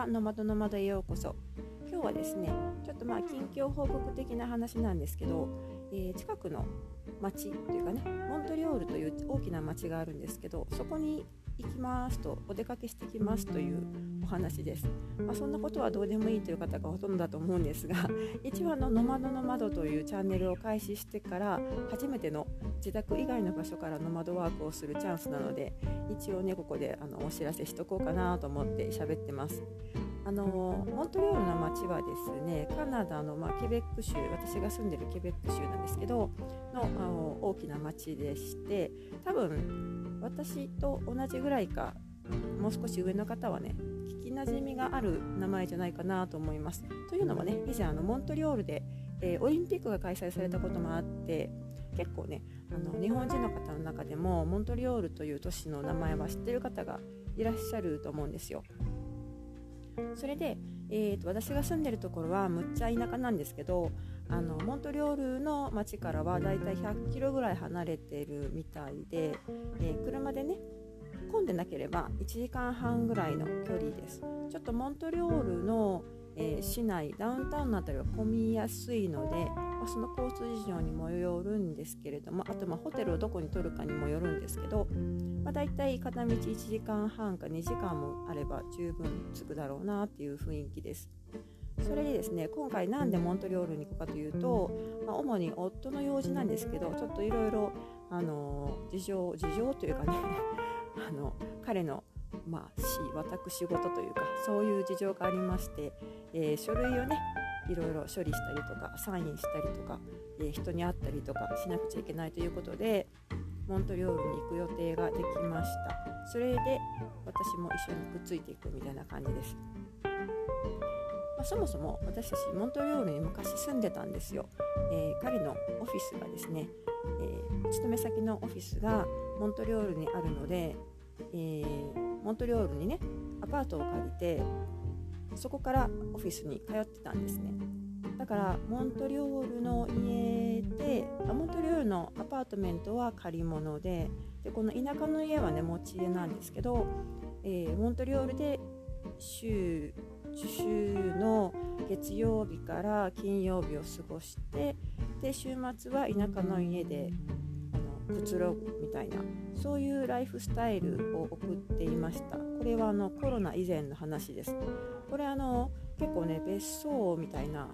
はノマドノマドへようこそ今日はですねちょっとまあ近況報告的な話なんですけど、えー、近くの町というかねモオールという大きな町があるんですけどそこに行きますとお出かけしてきますというお話です、まあ、そんなことはどうでもいいという方がほとんどだと思うんですが 一番の「ノマドの窓」というチャンネルを開始してから初めての自宅以外の場所からノマドワークをするチャンスなので一応ねここであのお知らせしとこうかなと思って喋ってます。あのモントリオールの街はですねカナダの、まあ、ケベック州私が住んでるケベック州なんですけどのあの大きな町でして多分私と同じぐらいかもう少し上の方はね聞きなじみがある名前じゃないかなと思います。というのもね以前あのモントリオールで、えー、オリンピックが開催されたこともあって結構ねあの日本人の方の中でもモントリオールという都市の名前は知ってる方がいらっしゃると思うんですよ。それで、えーと、私が住んでるところはむっちゃ田舎なんですけどあのモントリオールの町からはだいたい100キロぐらい離れてるみたいで、えー、車でね混んでなければ1時間半ぐらいの距離です。ちょっとモントリオールの、えー、市内ダウンタウンの辺りは混みやすいので、まあ、その交通事情にもよるんですけれどもあとまホテルをどこに取るかにもよるんですけど、まあ、大体片道1時間半か2時間もあれば十分着くだろうなっていう雰囲気です。それでですね今回なんでモントリオールに行くかというと、まあ、主に夫の用事なんですけどちょっといろいろ事情事情というかね あの彼のまあ、私事というかそういう事情がありまして、えー、書類をねいろいろ処理したりとかサインしたりとか、えー、人に会ったりとかしなくちゃいけないということでモントリオールに行く予定ができました。それで私も一緒にくっついていくみたいな感じです、まあ、そもそも私たちモントリオールに昔住んでたんですよ、えー、彼のオフィスがですね、えー、勤め先のオフィスがモントリオールにあるので、えー、モントリオールにねアパートを借りてそこからオフィスに通ってたんですね。だからモントリオールの家でモントリオールのアパートメントは借り物ででこの田舎の家はね持ち家なんですけど、えー、モントリオールで週週の月曜日から金曜日を過ごしてで週末は田舎の家であのくつろぐみたいなそういうライフスタイルを送っていました。これはあのコロナ以前の話です。これあの結構ね別荘みたいな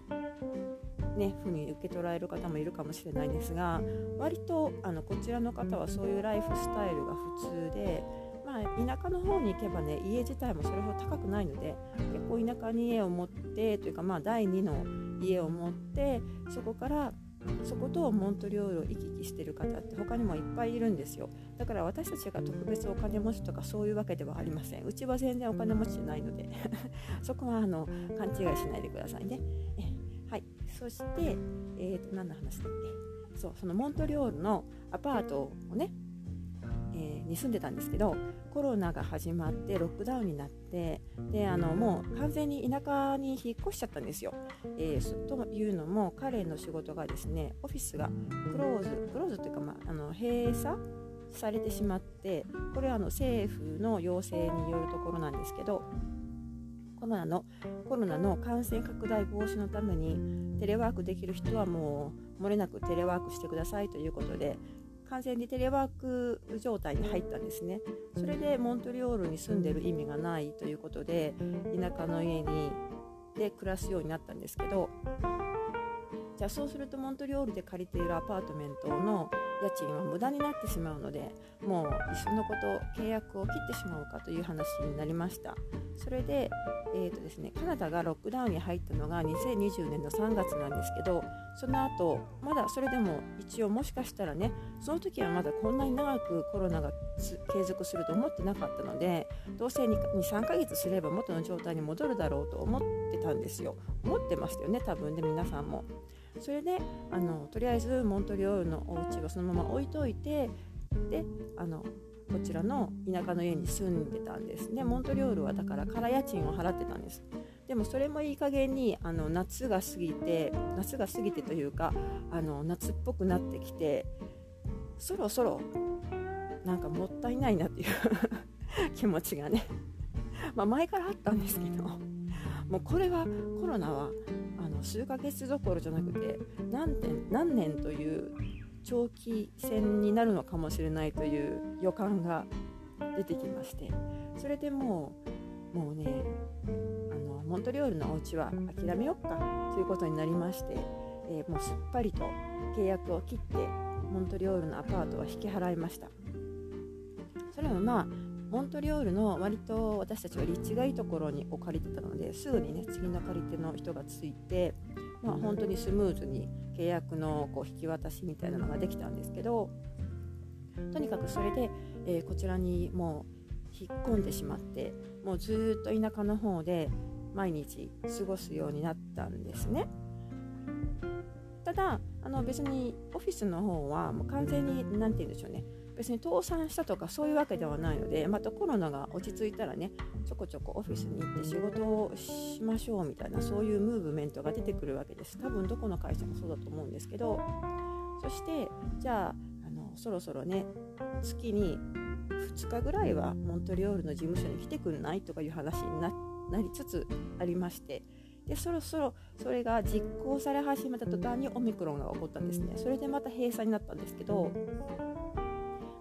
ね風に受け取られる方もいるかもしれないですが割とあのこちらの方はそういうライフスタイルが普通でまあ、田舎の方に行けばね家自体もそれほど高くないので結構田舎に家を持ってというかまあ第2の家を持ってそこからそことモントリオールを行き来してる方って他にもいっぱいいるんですよ。だから私たちが特別お金持ちとかそういうわけではありません。うちは全然お金持ちじゃないので。そこはあの勘違いしないでくださいね。はい。そして、えーと、何の話だっけ。そうそのモントリオールのアパートをね、に住んでたんですけどコロナが始まってロックダウンになってであのもう完全に田舎に引っ越しちゃったんですよ。えー、というのも彼の仕事がですねオフィスがクローズクローズというか、まあ、あの閉鎖されてしまってこれはあの政府の要請によるところなんですけどコロナのコロナの感染拡大防止のためにテレワークできる人はもう漏れなくテレワークしてくださいということで完全にテレワーク状態に入ったんですね。それでモントリオールに住んでる意味がないということで田舎の家にで暮らすようになったんですけどじゃあそうするとモントリオールで借りているアパートメントの家賃は無駄になってしまうのでもういっそのこと契約を切ってしまおうかという話になりました。それで,、えーとですね、カナダがロックダウンに入ったのが2020年の3月なんですけどその後まだそれでも一応もしかしたらねその時はまだこんなに長くコロナが継続すると思ってなかったのでどうせ23ヶ月すれば元の状態に戻るだろうと思ってたんですよ。思ってましたよね多分ね皆さんも。それであのとりあえずモントリオールのお家をそのまま置いといてであのこちらの田舎の家に住んでたんです。ねモントリオールはだから空家賃を払ってたんです。でもそれもいい加減にあの夏が過ぎて夏が過ぎてというかあの夏っぽくなってきてそろそろなんかもったいないなっていう 気持ちがねまあ前からあったんですけどもうこれはコロナはあの数ヶ月どころじゃなくて何年何年という長期戦になるのかもしれないという予感が出てきましてそれでもうもうねあのモントリオールのお家は諦めよっかということになりまして、えー、もうすっぱりと契約を切ってモントリオールのアパートは引き払いました。それもまあモントリオールの割と私たちは立地がいいところに置かれてたのですぐにね次の借り手の人がついて、まあ、本当にスムーズに契約のこう引き渡しみたいなのができたんですけどとにかくそれで、えー、こちらにもう引っ込んでしまってもうずっと田舎の方で毎日過ごすようになったんですね。ただあの別にオフィスの方はもう完全に何て言うんでしょうね別に倒産したとかそういうわけではないのでまたコロナが落ち着いたらねちょこちょこオフィスに行って仕事をしましょうみたいなそういうムーブメントが出てくるわけです。多分どこの会社もそうだと思うんですけど。そしてじゃああのそろそろね月に2日ぐらいはモントリオールの事務所に来てくんないとかいう話になりつつありまして。でそろそろそれが実行され始めた途端にオミクロンが起こったんですね。それでまた閉鎖になったんですけど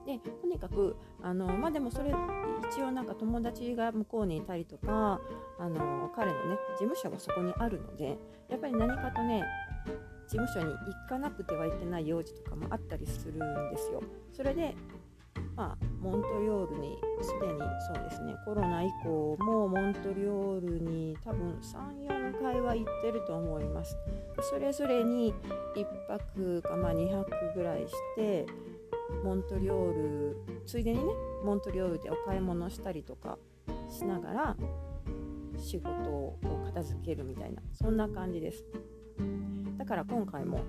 でとにかくあのまあでもそれ一応なんか友達が向こうにいたりとかあの彼のね事務所がそこにあるのでやっぱり何かとね事務所に行かなくてはいけない用事とかもあったりするんですよ。それでまあ、モントリオールにすでにそうですねコロナ以降もモントリオールに多分34回は行ってると思いますそれぞれに1泊か、まあ、2泊ぐらいしてモントリオールついでにねモントリオールでお買い物したりとかしながら仕事を片付けるみたいなそんな感じですだから今回も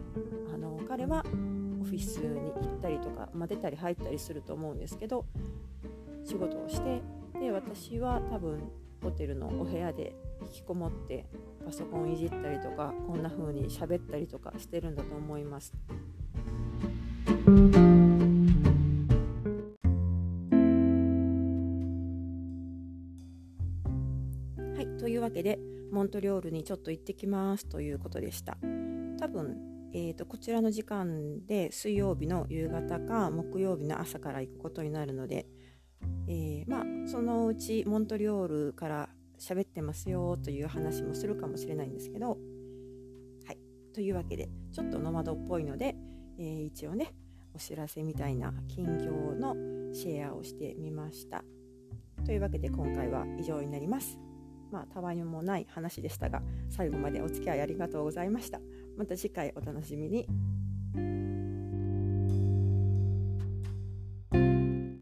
あの彼はオフィスに行ったりとか、まあ、出たり入ったりすると思うんですけど仕事をしてで私は多分ホテルのお部屋で引きこもってパソコンいじったりとかこんな風に喋ったりとかしてるんだと思います。というわけでモントリオールにちょっと行ってきますということでした。多分えーと、こちらの時間で水曜日の夕方か木曜日の朝から行くことになるので、えー、まあ、そのうちモントリオールから喋ってますよという話もするかもしれないんですけど、はい、というわけでちょっとノマドっぽいので、えー、一応ねお知らせみたいな近況のシェアをしてみました。というわけで今回は以上になります。まあ、たわいもない話でしたが最後までお付き合いありがとうございました。また次回お楽しみに。